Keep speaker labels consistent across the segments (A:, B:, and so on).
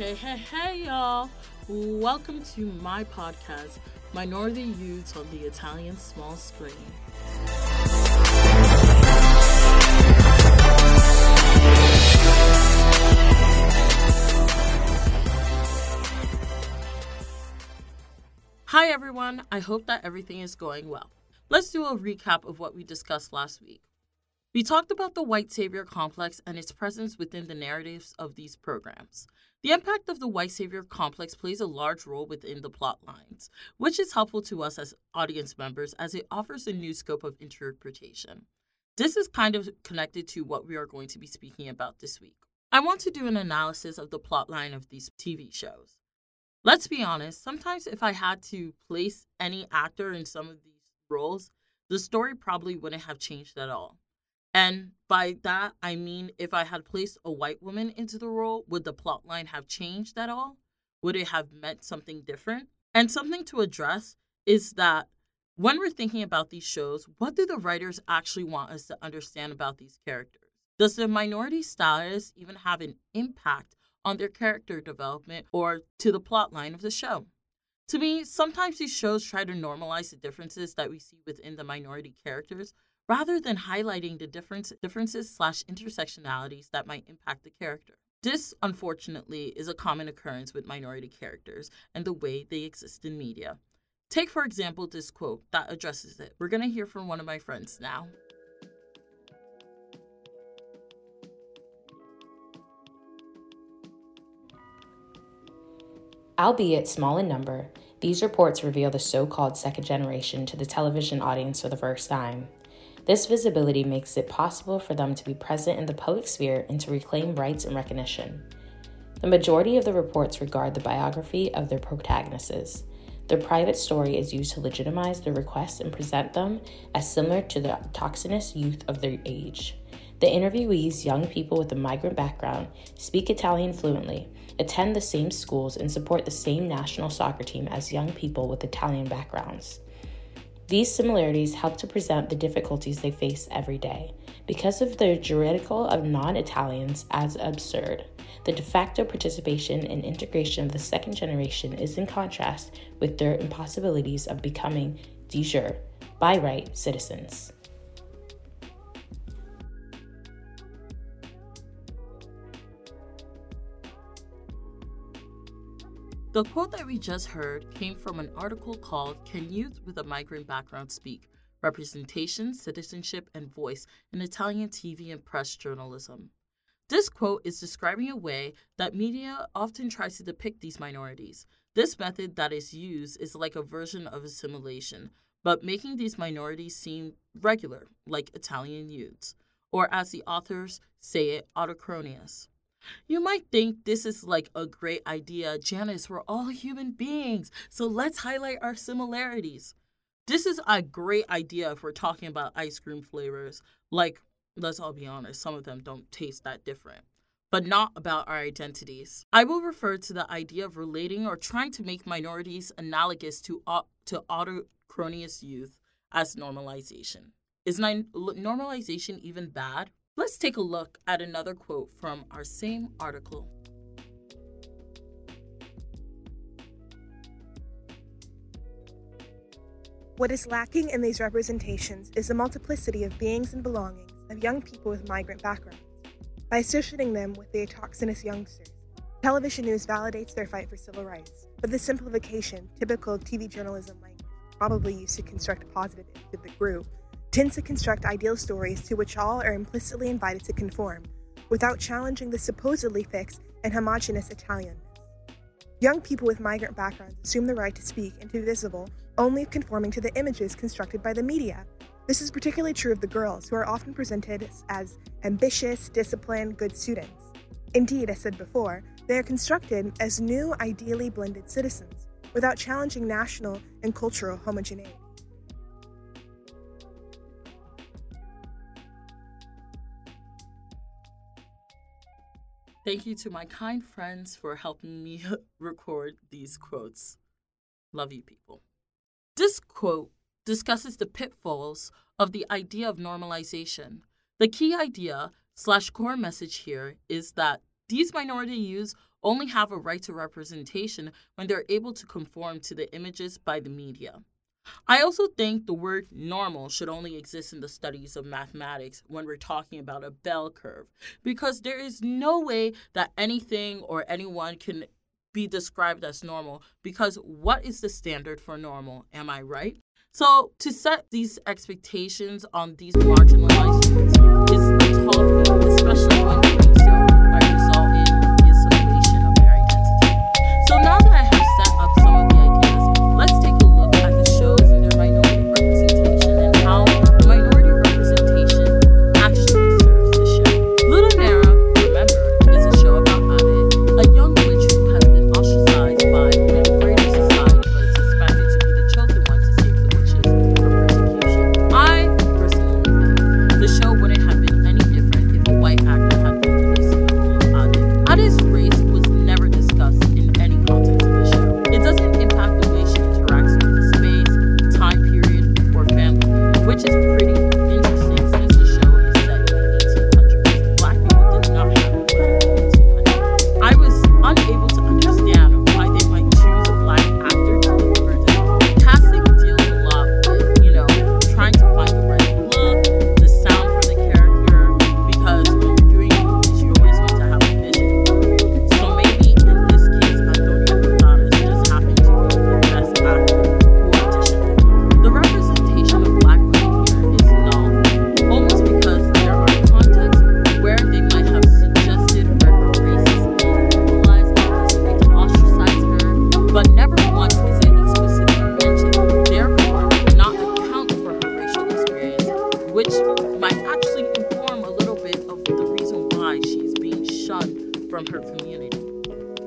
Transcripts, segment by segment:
A: Hey, hey, hey, y'all. Welcome to my podcast, Minority Youths on the Italian Small Screen. Hi, everyone. I hope that everything is going well. Let's do a recap of what we discussed last week. We talked about the white savior complex and its presence within the narratives of these programs. The impact of the white savior complex plays a large role within the plot lines, which is helpful to us as audience members as it offers a new scope of interpretation. This is kind of connected to what we are going to be speaking about this week. I want to do an analysis of the plot line of these TV shows. Let's be honest, sometimes if I had to place any actor in some of these roles, the story probably wouldn't have changed at all. And by that, I mean if I had placed a white woman into the role, would the plot line have changed at all? Would it have meant something different? And something to address is that when we're thinking about these shows, what do the writers actually want us to understand about these characters? Does the minority status even have an impact on their character development or to the plot line of the show? To me, sometimes these shows try to normalize the differences that we see within the minority characters rather than highlighting the difference, differences slash intersectionalities that might impact the character. This, unfortunately, is a common occurrence with minority characters and the way they exist in media. Take, for example, this quote that addresses it. We're going to hear from one of my friends now.
B: Albeit small in number, these reports reveal the so called second generation to the television audience for the first time. This visibility makes it possible for them to be present in the public sphere and to reclaim rights and recognition. The majority of the reports regard the biography of their protagonists. Their private story is used to legitimize their requests and present them as similar to the autochthonous youth of their age. The interviewees, young people with a migrant background, speak Italian fluently, attend the same schools, and support the same national soccer team as young people with Italian backgrounds. These similarities help to present the difficulties they face every day. Because of the juridical of non Italians as absurd, the de facto participation and integration of the second generation is in contrast with their impossibilities of becoming de jure, by right citizens.
A: The quote that we just heard came from an article called Can Youth with a Migrant Background Speak? Representation, Citizenship, and Voice in Italian TV and Press Journalism. This quote is describing a way that media often tries to depict these minorities. This method that is used is like a version of assimilation, but making these minorities seem regular, like Italian youths, or as the authors say it, autochthonous. You might think this is like a great idea. Janice, we're all human beings, so let's highlight our similarities. This is a great idea if we're talking about ice cream flavors. Like, let's all be honest, some of them don't taste that different, but not about our identities. I will refer to the idea of relating or trying to make minorities analogous to, uh, to autochthonous youth as normalization. Is normalization even bad? Let's take a look at another quote from our same article.
C: What is lacking in these representations is the multiplicity of beings and belongings of young people with migrant backgrounds. By associating them with the autochthonous youngsters, television news validates their fight for civil rights, but the simplification, typical TV journalism language, probably used to construct a positive image of the group, tends to construct ideal stories to which all are implicitly invited to conform, without challenging the supposedly fixed and homogenous Italianness. Young people with migrant backgrounds assume the right to speak and to be visible only if conforming to the images constructed by the media. This is particularly true of the girls, who are often presented as ambitious, disciplined, good students. Indeed, as said before, they are constructed as new, ideally blended citizens, without challenging national and cultural homogeneity.
A: Thank you to my kind friends for helping me record these quotes. Love you, people. This quote discusses the pitfalls of the idea of normalization. The key idea slash core message here is that these minority youths only have a right to representation when they're able to conform to the images by the media. I also think the word normal should only exist in the studies of mathematics when we're talking about a bell curve, because there is no way that anything or anyone can be described as normal, because what is the standard for normal? Am I right? So, to set these expectations on these marginalized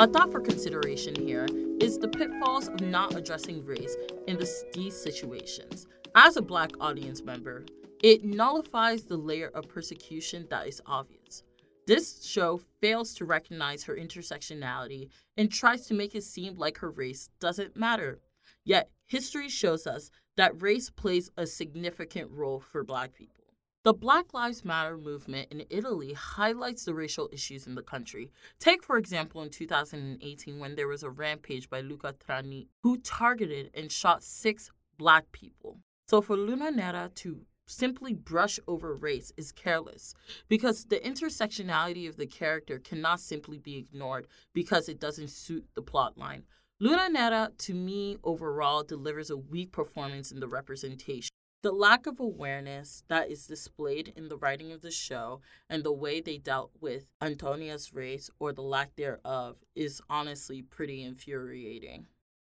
A: A thought for consideration here is the pitfalls of not addressing race in this, these situations. As a black audience member, it nullifies the layer of persecution that is obvious. This show fails to recognize her intersectionality and tries to make it seem like her race doesn't matter. Yet, history shows us that race plays a significant role for black people. The Black Lives Matter movement in Italy highlights the racial issues in the country. Take, for example, in 2018 when there was a rampage by Luca Traini who targeted and shot six black people. So for Luna Nera to simply brush over race is careless because the intersectionality of the character cannot simply be ignored because it doesn't suit the plot line. Luna Nera, to me, overall, delivers a weak performance in the representation. The lack of awareness that is displayed in the writing of the show and the way they dealt with Antonia's race or the lack thereof is honestly pretty infuriating.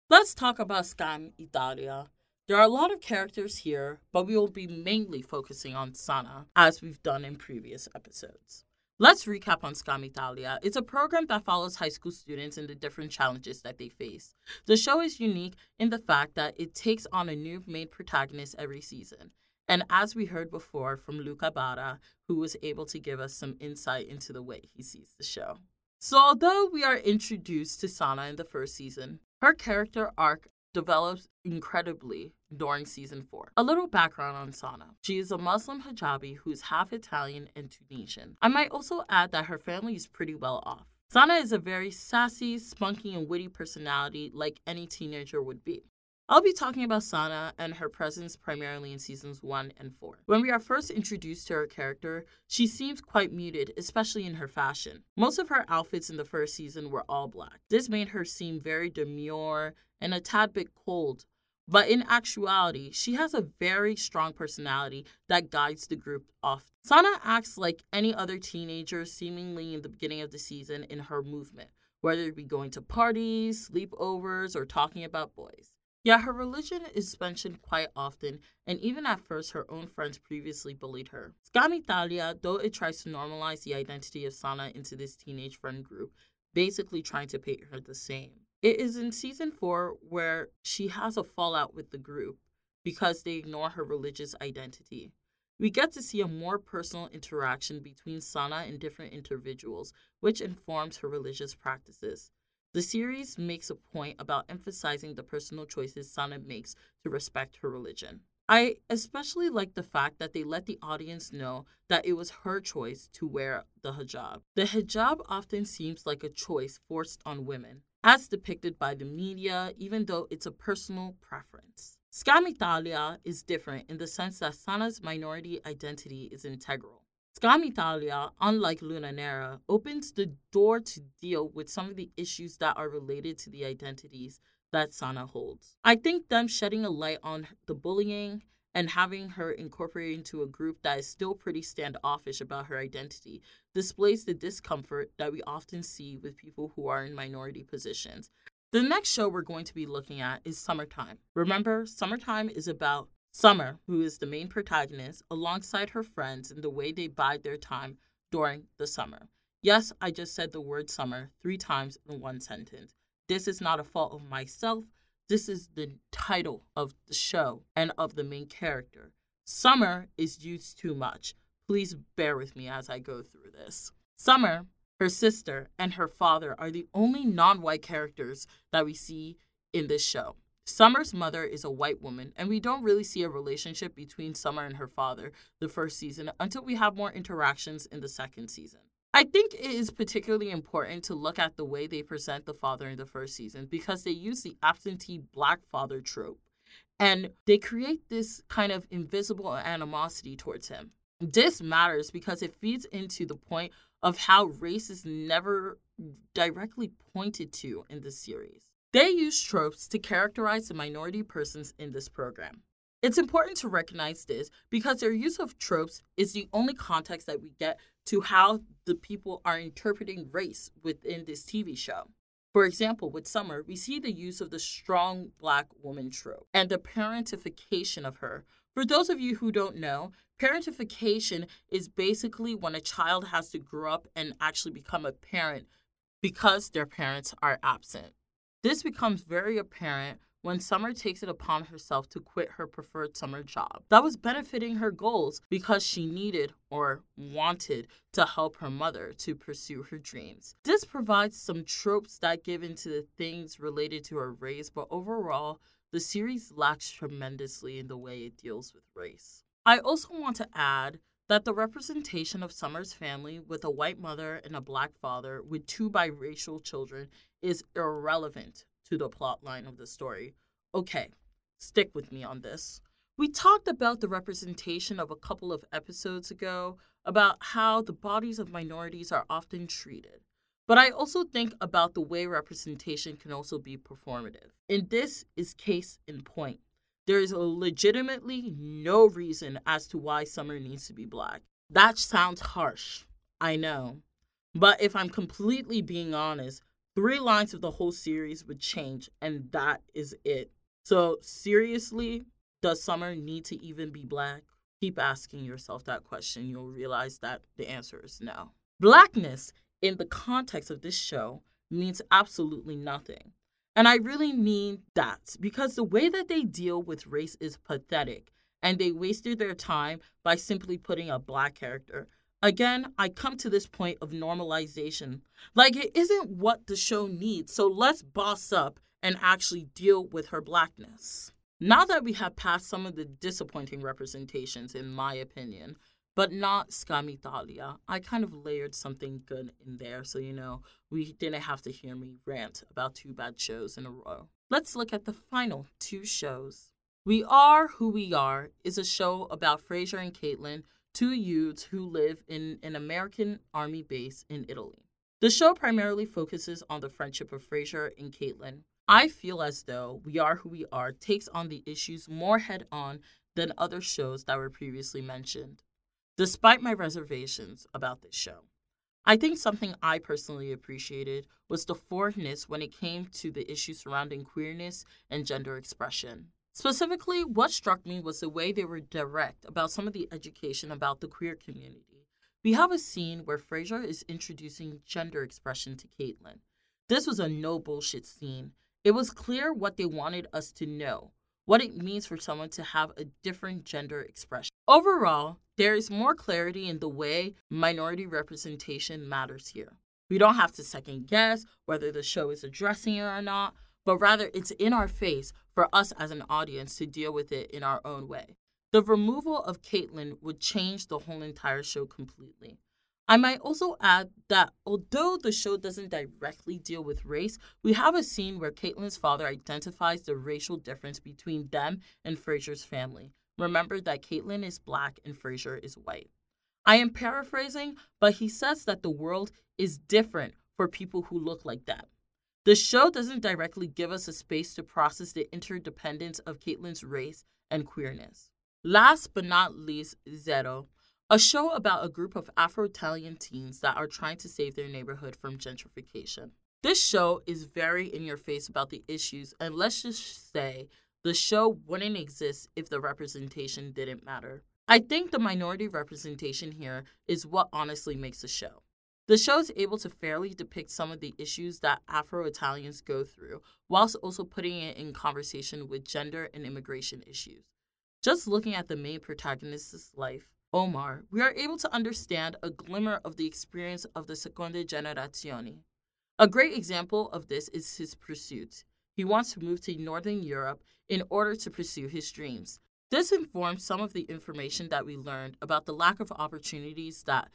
A: Let's talk about Skam Italia. There are a lot of characters here, but we will be mainly focusing on Sana, as we've done in previous episodes. Let's recap on Skam Italia. It's a program that follows high school students and the different challenges that they face. The show is unique in the fact that it takes on a new main protagonist every season. And as we heard before from Luca Barra, who was able to give us some insight into the way he sees the show. So, although we are introduced to Sana in the first season, her character arc develops incredibly during season 4. A little background on Sana. She is a Muslim hijabi who's half Italian and Tunisian. I might also add that her family is pretty well off. Sana is a very sassy, spunky, and witty personality like any teenager would be. I'll be talking about Sana and her presence primarily in seasons 1 and 4. When we are first introduced to her character, she seems quite muted, especially in her fashion. Most of her outfits in the first season were all black. This made her seem very demure and a tad bit cold. But in actuality, she has a very strong personality that guides the group often. Sana acts like any other teenager, seemingly in the beginning of the season, in her movement, whether it be going to parties, sleepovers, or talking about boys. Yet her religion is mentioned quite often, and even at first, her own friends previously bullied her. Skam Italia, though it tries to normalize the identity of Sana into this teenage friend group, basically trying to paint her the same. It is in season four where she has a fallout with the group because they ignore her religious identity. We get to see a more personal interaction between Sana and different individuals, which informs her religious practices. The series makes a point about emphasizing the personal choices Sana makes to respect her religion. I especially like the fact that they let the audience know that it was her choice to wear the hijab. The hijab often seems like a choice forced on women, as depicted by the media, even though it's a personal preference. Skam Italia is different in the sense that Sana's minority identity is integral. Skam Italia, unlike Luna Nera, opens the door to deal with some of the issues that are related to the identities that Sana holds. I think them shedding a light on the bullying and having her incorporated into a group that is still pretty standoffish about her identity displays the discomfort that we often see with people who are in minority positions. The next show we're going to be looking at is Summertime. Remember, Summertime is about Summer, who is the main protagonist, alongside her friends and the way they bide their time during the summer. Yes, I just said the word summer three times in one sentence. This is not a fault of myself. This is the title of the show and of the main character. Summer is used too much. Please bear with me as I go through this. Summer, her sister, and her father are the only non white characters that we see in this show. Summer's mother is a white woman, and we don't really see a relationship between Summer and her father the first season until we have more interactions in the second season. I think it is particularly important to look at the way they present the father in the first season because they use the absentee black father trope and they create this kind of invisible animosity towards him. This matters because it feeds into the point of how race is never directly pointed to in the series. They use tropes to characterize the minority persons in this program. It's important to recognize this because their use of tropes is the only context that we get to how the people are interpreting race within this TV show. For example, with Summer, we see the use of the strong black woman trope and the parentification of her. For those of you who don't know, parentification is basically when a child has to grow up and actually become a parent because their parents are absent. This becomes very apparent when Summer takes it upon herself to quit her preferred summer job. That was benefiting her goals because she needed or wanted to help her mother to pursue her dreams. This provides some tropes that give into the things related to her race, but overall, the series lacks tremendously in the way it deals with race. I also want to add that the representation of Summer's family with a white mother and a black father with two biracial children is irrelevant to the plot line of the story. Okay, stick with me on this. We talked about the representation of a couple of episodes ago about how the bodies of minorities are often treated. But I also think about the way representation can also be performative. And this is case in point. There is legitimately no reason as to why Summer needs to be black. That sounds harsh, I know. But if I'm completely being honest, three lines of the whole series would change, and that is it. So, seriously, does Summer need to even be black? Keep asking yourself that question. You'll realize that the answer is no. Blackness, in the context of this show, means absolutely nothing. And I really mean that because the way that they deal with race is pathetic, and they wasted their time by simply putting a black character Again, I come to this point of normalization. Like, it isn't what the show needs, so let's boss up and actually deal with her blackness. Now that we have passed some of the disappointing representations, in my opinion, but not Skam Italia, I kind of layered something good in there so you know we didn't have to hear me rant about two bad shows in a row. Let's look at the final two shows. We Are Who We Are is a show about Fraser and Caitlin two youths who live in an American Army base in Italy. The show primarily focuses on the friendship of Fraser and Caitlin. I feel as though We Are Who We Are takes on the issues more head on than other shows that were previously mentioned. Despite my reservations about this show, I think something I personally appreciated was the forwardness when it came to the issues surrounding queerness and gender expression. Specifically, what struck me was the way they were direct about some of the education about the queer community. We have a scene where Fraser is introducing gender expression to Caitlin. This was a no bullshit scene. It was clear what they wanted us to know, what it means for someone to have a different gender expression. Overall, there is more clarity in the way minority representation matters here. We don't have to second guess whether the show is addressing it or not, but rather it's in our face for us as an audience to deal with it in our own way. The removal of Caitlin would change the whole entire show completely. I might also add that although the show doesn't directly deal with race, we have a scene where Caitlin's father identifies the racial difference between them and Fraser's family. Remember that Caitlin is black and Fraser is white. I am paraphrasing, but he says that the world is different for people who look like them. The show doesn't directly give us a space to process the interdependence of Caitlin's race and queerness. Last but not least, Zero, a show about a group of Afro Italian teens that are trying to save their neighborhood from gentrification. This show is very in your face about the issues, and let's just say the show wouldn't exist if the representation didn't matter. I think the minority representation here is what honestly makes the show. The show is able to fairly depict some of the issues that Afro Italians go through, whilst also putting it in conversation with gender and immigration issues. Just looking at the main protagonist's life, Omar, we are able to understand a glimmer of the experience of the Seconda Generazione. A great example of this is his pursuit. He wants to move to Northern Europe in order to pursue his dreams. This informs some of the information that we learned about the lack of opportunities that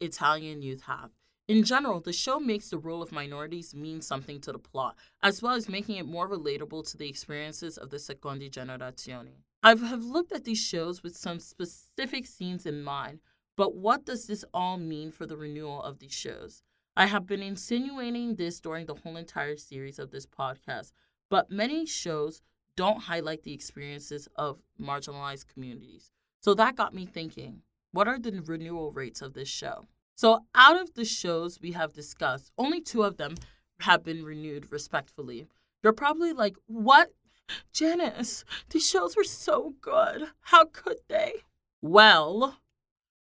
A: Italian youth have. In general, the show makes the role of minorities mean something to the plot, as well as making it more relatable to the experiences of the Seconda Generazione. I have looked at these shows with some specific scenes in mind, but what does this all mean for the renewal of these shows? I have been insinuating this during the whole entire series of this podcast, but many shows don't highlight the experiences of marginalized communities. So that got me thinking what are the renewal rates of this show? So, out of the shows we have discussed, only two of them have been renewed respectfully. You're probably like, what? Janice, these shows were so good. How could they? Well,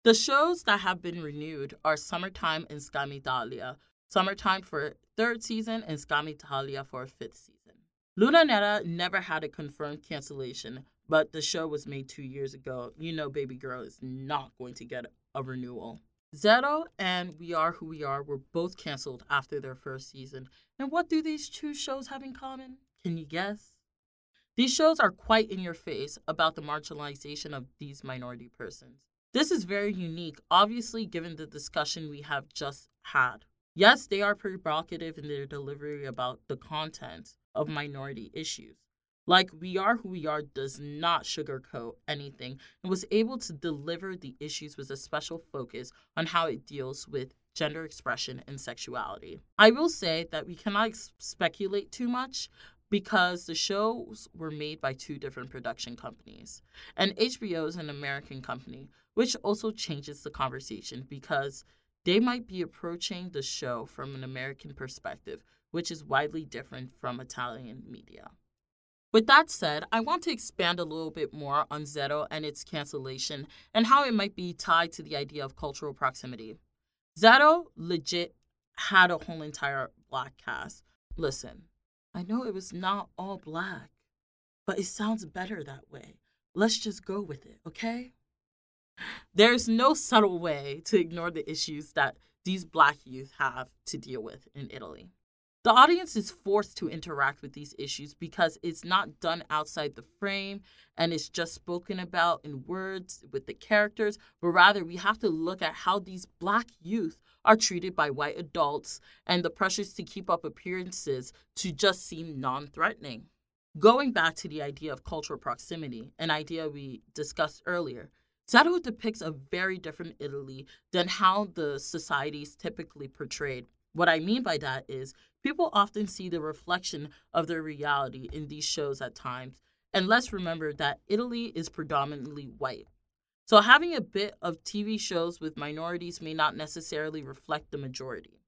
A: the shows that have been renewed are Summertime and Scamitalia. Italia. Summertime for third season and Scamitalia Italia for fifth season. Luna Nera never had a confirmed cancellation, but the show was made two years ago. You know, Baby Girl is not going to get a renewal. Zero and We Are Who We Are were both canceled after their first season. And what do these two shows have in common? Can you guess? These shows are quite in your face about the marginalization of these minority persons. This is very unique, obviously, given the discussion we have just had. Yes, they are provocative in their delivery about the content of minority issues. Like We Are Who We Are does not sugarcoat anything and was able to deliver the issues with a special focus on how it deals with gender expression and sexuality. I will say that we cannot speculate too much because the shows were made by two different production companies. And HBO is an American company, which also changes the conversation because they might be approaching the show from an American perspective, which is widely different from Italian media. With that said, I want to expand a little bit more on Zero and its cancellation and how it might be tied to the idea of cultural proximity. Zero legit had a whole entire black cast. Listen, I know it was not all black, but it sounds better that way. Let's just go with it, okay? There's no subtle way to ignore the issues that these black youth have to deal with in Italy. The audience is forced to interact with these issues because it's not done outside the frame and it's just spoken about in words with the characters, but rather we have to look at how these black youth are treated by white adults and the pressures to keep up appearances to just seem non threatening. Going back to the idea of cultural proximity, an idea we discussed earlier, Zero depicts a very different Italy than how the society is typically portrayed. What I mean by that is People often see the reflection of their reality in these shows at times, and let's remember that Italy is predominantly white. So, having a bit of TV shows with minorities may not necessarily reflect the majority.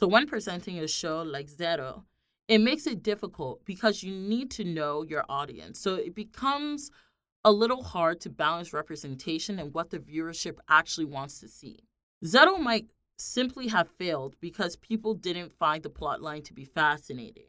A: So, when presenting a show like Zero, it makes it difficult because you need to know your audience. So, it becomes a little hard to balance representation and what the viewership actually wants to see. Zero might simply have failed because people didn't find the plotline to be fascinating.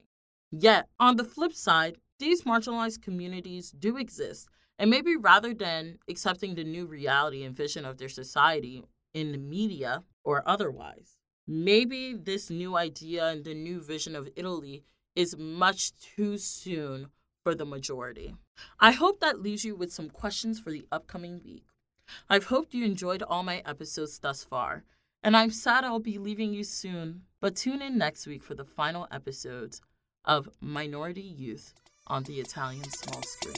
A: Yet, on the flip side, these marginalized communities do exist, and maybe rather than accepting the new reality and vision of their society in the media or otherwise, maybe this new idea and the new vision of Italy is much too soon for the majority. I hope that leaves you with some questions for the upcoming week. I've hoped you enjoyed all my episodes thus far, and I'm sad I'll be leaving you soon, but tune in next week for the final episodes of Minority Youth on the Italian small screen.